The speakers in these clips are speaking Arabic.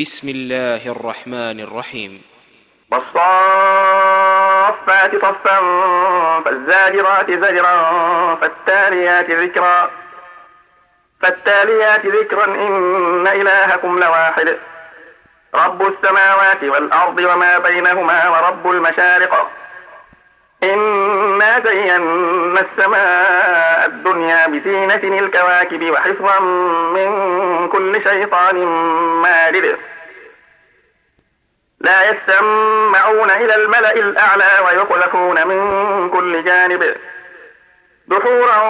بسم الله الرحمن الرحيم. والصافات صفا فالزاجرات زجرا فالتاليات ذكرا. فالتاليات ذكرا إن إلهكم لواحد. رب السماوات والأرض وما بينهما ورب المشارق. إنا زينا السماء الدنيا بزينة الكواكب وحفظا من كل شيطان مارد. لا يستمعون إلى الملأ الأعلى ويقذفون من كل جانب. دحورا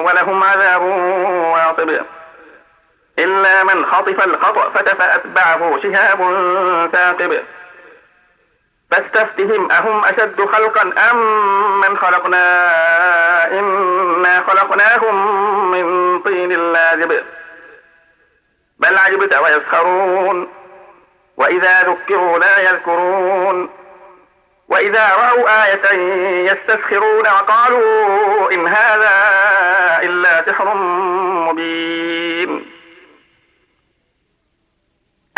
ولهم عذاب واصب. إلا من خطف الخطأ فأتبعه شهاب ثاقب. فاستفتهم أهم أشد خلقا أم من خلقنا؟ إنا خلقناهم من طين لازب بل عجبت ويسخرون وإذا ذكروا لا يذكرون. وإذا رأوا آية يستسخرون وقالوا إن هذا إلا سحر مبين.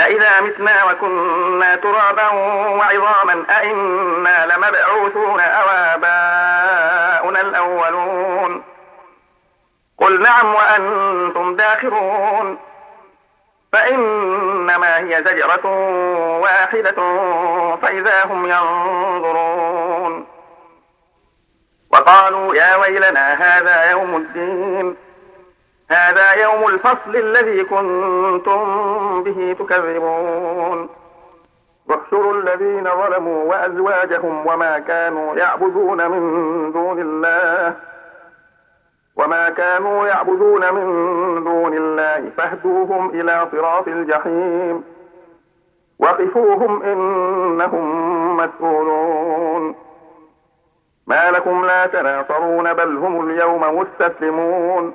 أإذا متنا وكنا ترابا وعظاما أئنا لمبعوثون أو آباؤنا الأولون قل نعم وأنتم داخرون فإنما هي زجرة واحدة فإذا هم ينظرون وقالوا يا ويلنا هذا يوم الدين هذا يوم الفصل الذي كنتم به تكذبون. واحشروا الذين ظلموا وأزواجهم وما كانوا يعبدون من دون الله. وما كانوا يعبدون من دون الله. فاهدوهم إلى صراط الجحيم. وقفوهم إنهم مسؤولون. ما لكم لا تناصرون بل هم اليوم مستسلمون.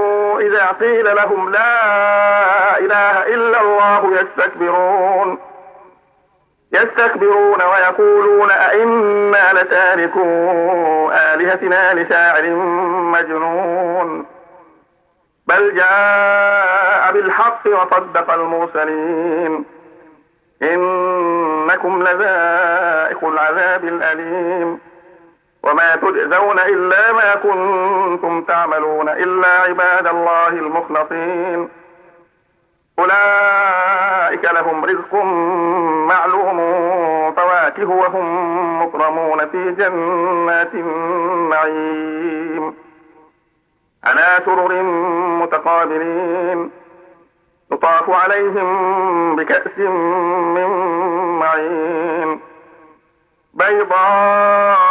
إذا قيل لهم لا إله إلا الله يستكبرون. يستكبرون ويقولون أئنا لتاركو آلهتنا لشاعر مجنون. بل جاء بالحق وصدق المرسلين. إنكم لذائق العذاب الأليم. وما تجزون إلا ما كنتم تعملون إلا عباد الله المخلصين. أولئك لهم رزق معلوم فواكه وهم مكرمون في جنات النعيم. على سرر متقابلين. يطاف عليهم بكأس من معين. بيضاء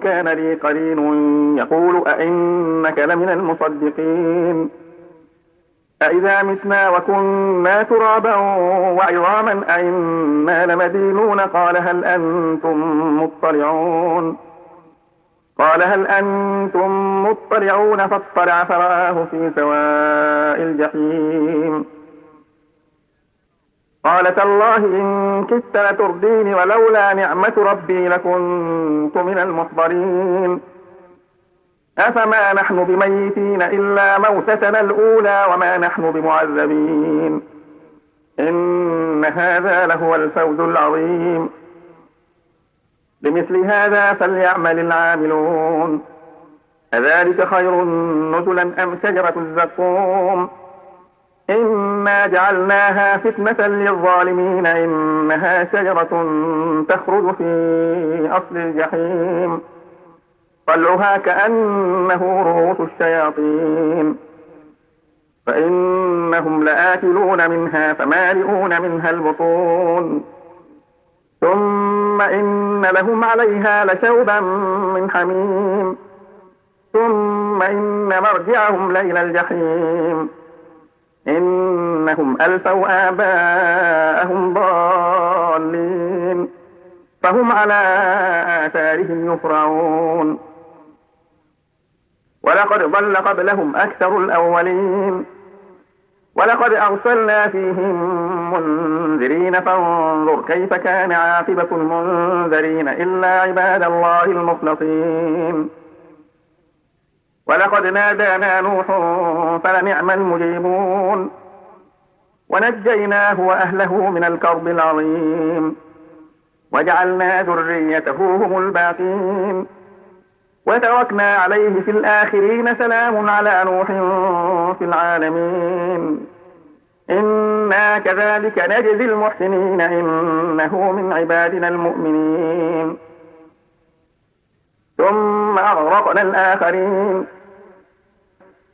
كان لي قرين يقول أئنك لمن المصدقين. أإذا متنا وكنا ترابا وعظاما أئنا لمدينون. قال هل أنتم مطلعون؟ قال هل أنتم مطلعون؟ فاطلع فرآه في سواء الجحيم. قال تالله إن كدت لترديني ولولا نعمة ربي لكنت من المحضرين. أفما نحن بميتين إلا موتتنا الأولى وما نحن بمعذبين. إن هذا لهو الفوز العظيم. لمثل هذا فليعمل العاملون. أذلك خير نزلا أم شجرة الزقوم؟ إنا جعلناها فتنة للظالمين إنها شجرة تخرج في أصل الجحيم طلعها كأنه رؤوس الشياطين فإنهم لآكلون منها فمالئون منها البطون ثم إن لهم عليها لشوبا من حميم ثم إن مرجعهم لإلى الجحيم إنهم ألفوا آباءهم ضالين. فهم على آثارهم يفرعون. ولقد ضل قبلهم أكثر الأولين. ولقد أرسلنا فيهم منذرين فانظر كيف كان عاقبة المنذرين إلا عباد الله المخلصين. ولقد نادانا نوح فلنعم المجيبون. ونجيناه وأهله من الكرب العظيم. وجعلنا ذريته هم الباقين. وتركنا عليه في الآخرين سلام على نوح في العالمين. إنا كذلك نجزي المحسنين إنه من عبادنا المؤمنين. ثم أغرقنا الآخرين.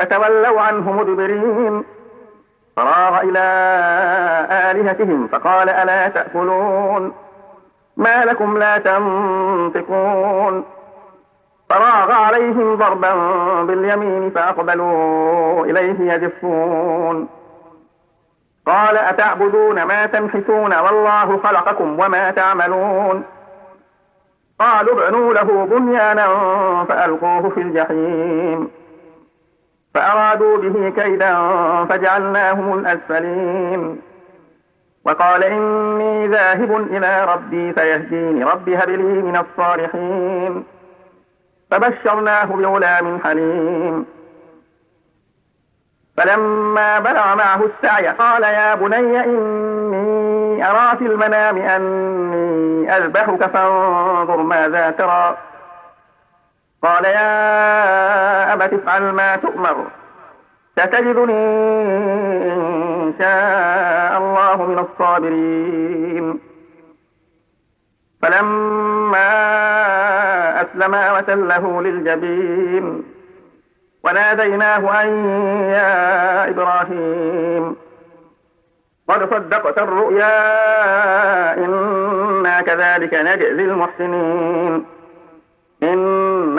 فتولوا عنه مدبرين. فراغ إلى آلهتهم فقال ألا تأكلون؟ ما لكم لا تنطقون. فراغ عليهم ضربا باليمين فأقبلوا إليه يزفون قال أتعبدون ما تنحتون والله خلقكم وما تعملون. قالوا ابنوا له بنيانا فألقوه في الجحيم. فأرادوا به كيدا فجعلناهم الأسفلين. وقال إني ذاهب إلى ربي فيهديني ربي هب لي من الصالحين. فبشرناه بغلام حليم. فلما بلغ معه السعي قال يا بني إني أرى في المنام أني أذبحك فانظر ماذا ترى. قال يا أبت افعل ما تؤمر. ستجدني إن شاء الله من الصابرين. فلما أسلما وتله للجبين وناديناه أن يا إبراهيم قد صدقت الرؤيا إنا كذلك نجزي المحسنين.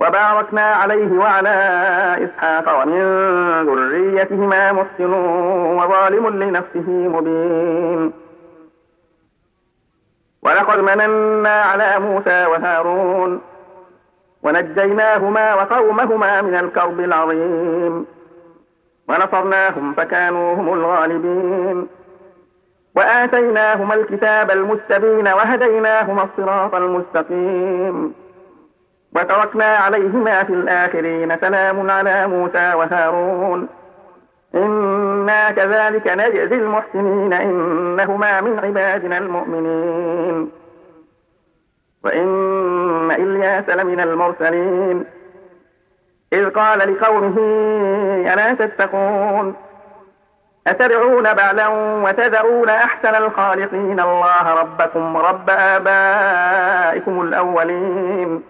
وباركنا عليه وعلى إسحاق ومن ذريتهما محسن وظالم لنفسه مبين. ولقد مننا على موسى وهارون ونجيناهما وقومهما من الكرب العظيم. ونصرناهم فكانوا هم الغالبين. وآتيناهما الكتاب المستبين وهديناهما الصراط المستقيم. وتركنا عليهما في الآخرين. سلام على موسى وهارون. إنا كذلك نجزي المحسنين. إنهما من عبادنا المؤمنين. وإن إلياس لمن المرسلين. إذ قال لقومه ألا تتقون؟ أتدعون بعلا وتذرون أحسن الخالقين؟ الله ربكم رب آبائكم الأولين.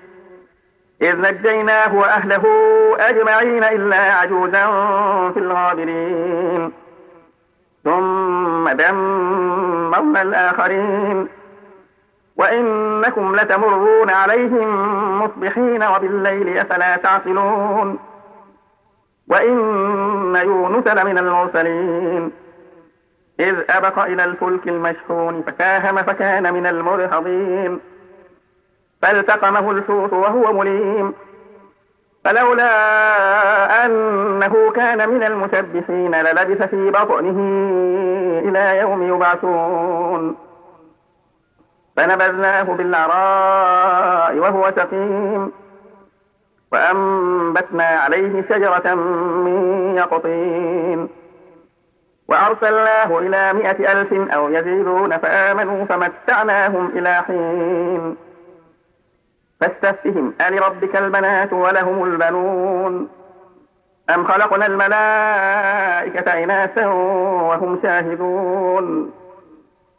إذ نجيناه وأهله أجمعين إلا عجوزا في الغابرين. ثم دمرنا الآخرين. وإنكم لتمرون عليهم مصبحين وبالليل أفلا تعقلون. وإن يونس لمن المرسلين. إذ أبق إلى الفلك المشحون فكاهم فكان من المرهضين. فالتقمه الحوت وهو مليم. فلولا أنه كان من المسبحين للبث في بطنه إلى يوم يبعثون. فنبذناه بالعراء وهو سقيم. وأنبتنا عليه شجرة من يقطين. وأرسلناه إلى مائة ألف أو يزيدون فآمنوا فمتعناهم إلى حين. فاستفتهم ألربك البنات ولهم البنون؟ أم خلقنا الملائكة إناثا وهم شاهدون؟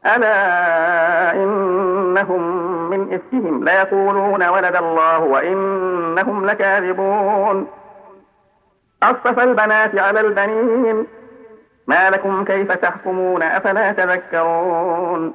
ألا إنهم من إفكهم ليقولون ولد الله وإنهم لكاذبون؟ أصطفى البنات على البنين ما لكم كيف تحكمون أفلا تذكرون؟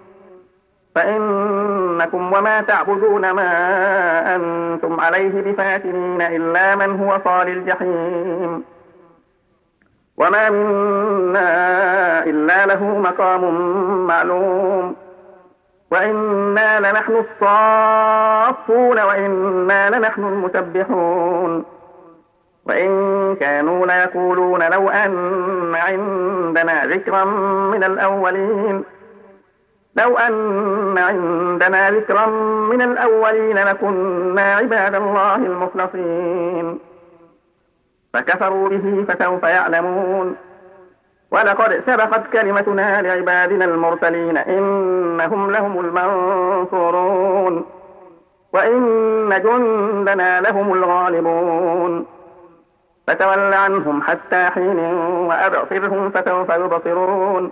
فإنكم وما تعبدون ما أنتم عليه بفاتنين إلا من هو صال الجحيم. وما منا إلا له مقام معلوم. وإنا لنحن الصافون وإنا لنحن المسبحون. وإن كانوا ليقولون لو أن عندنا ذكرا من الأولين. لو أن عندنا ذكرا من الأولين لكنا عباد الله المخلصين. فكفروا به فسوف يعلمون. ولقد سبقت كلمتنا لعبادنا المرسلين إنهم لهم المنصورون. وإن جندنا لهم الغالبون. فتول عنهم حتى حين وأبصرهم فسوف يبصرون.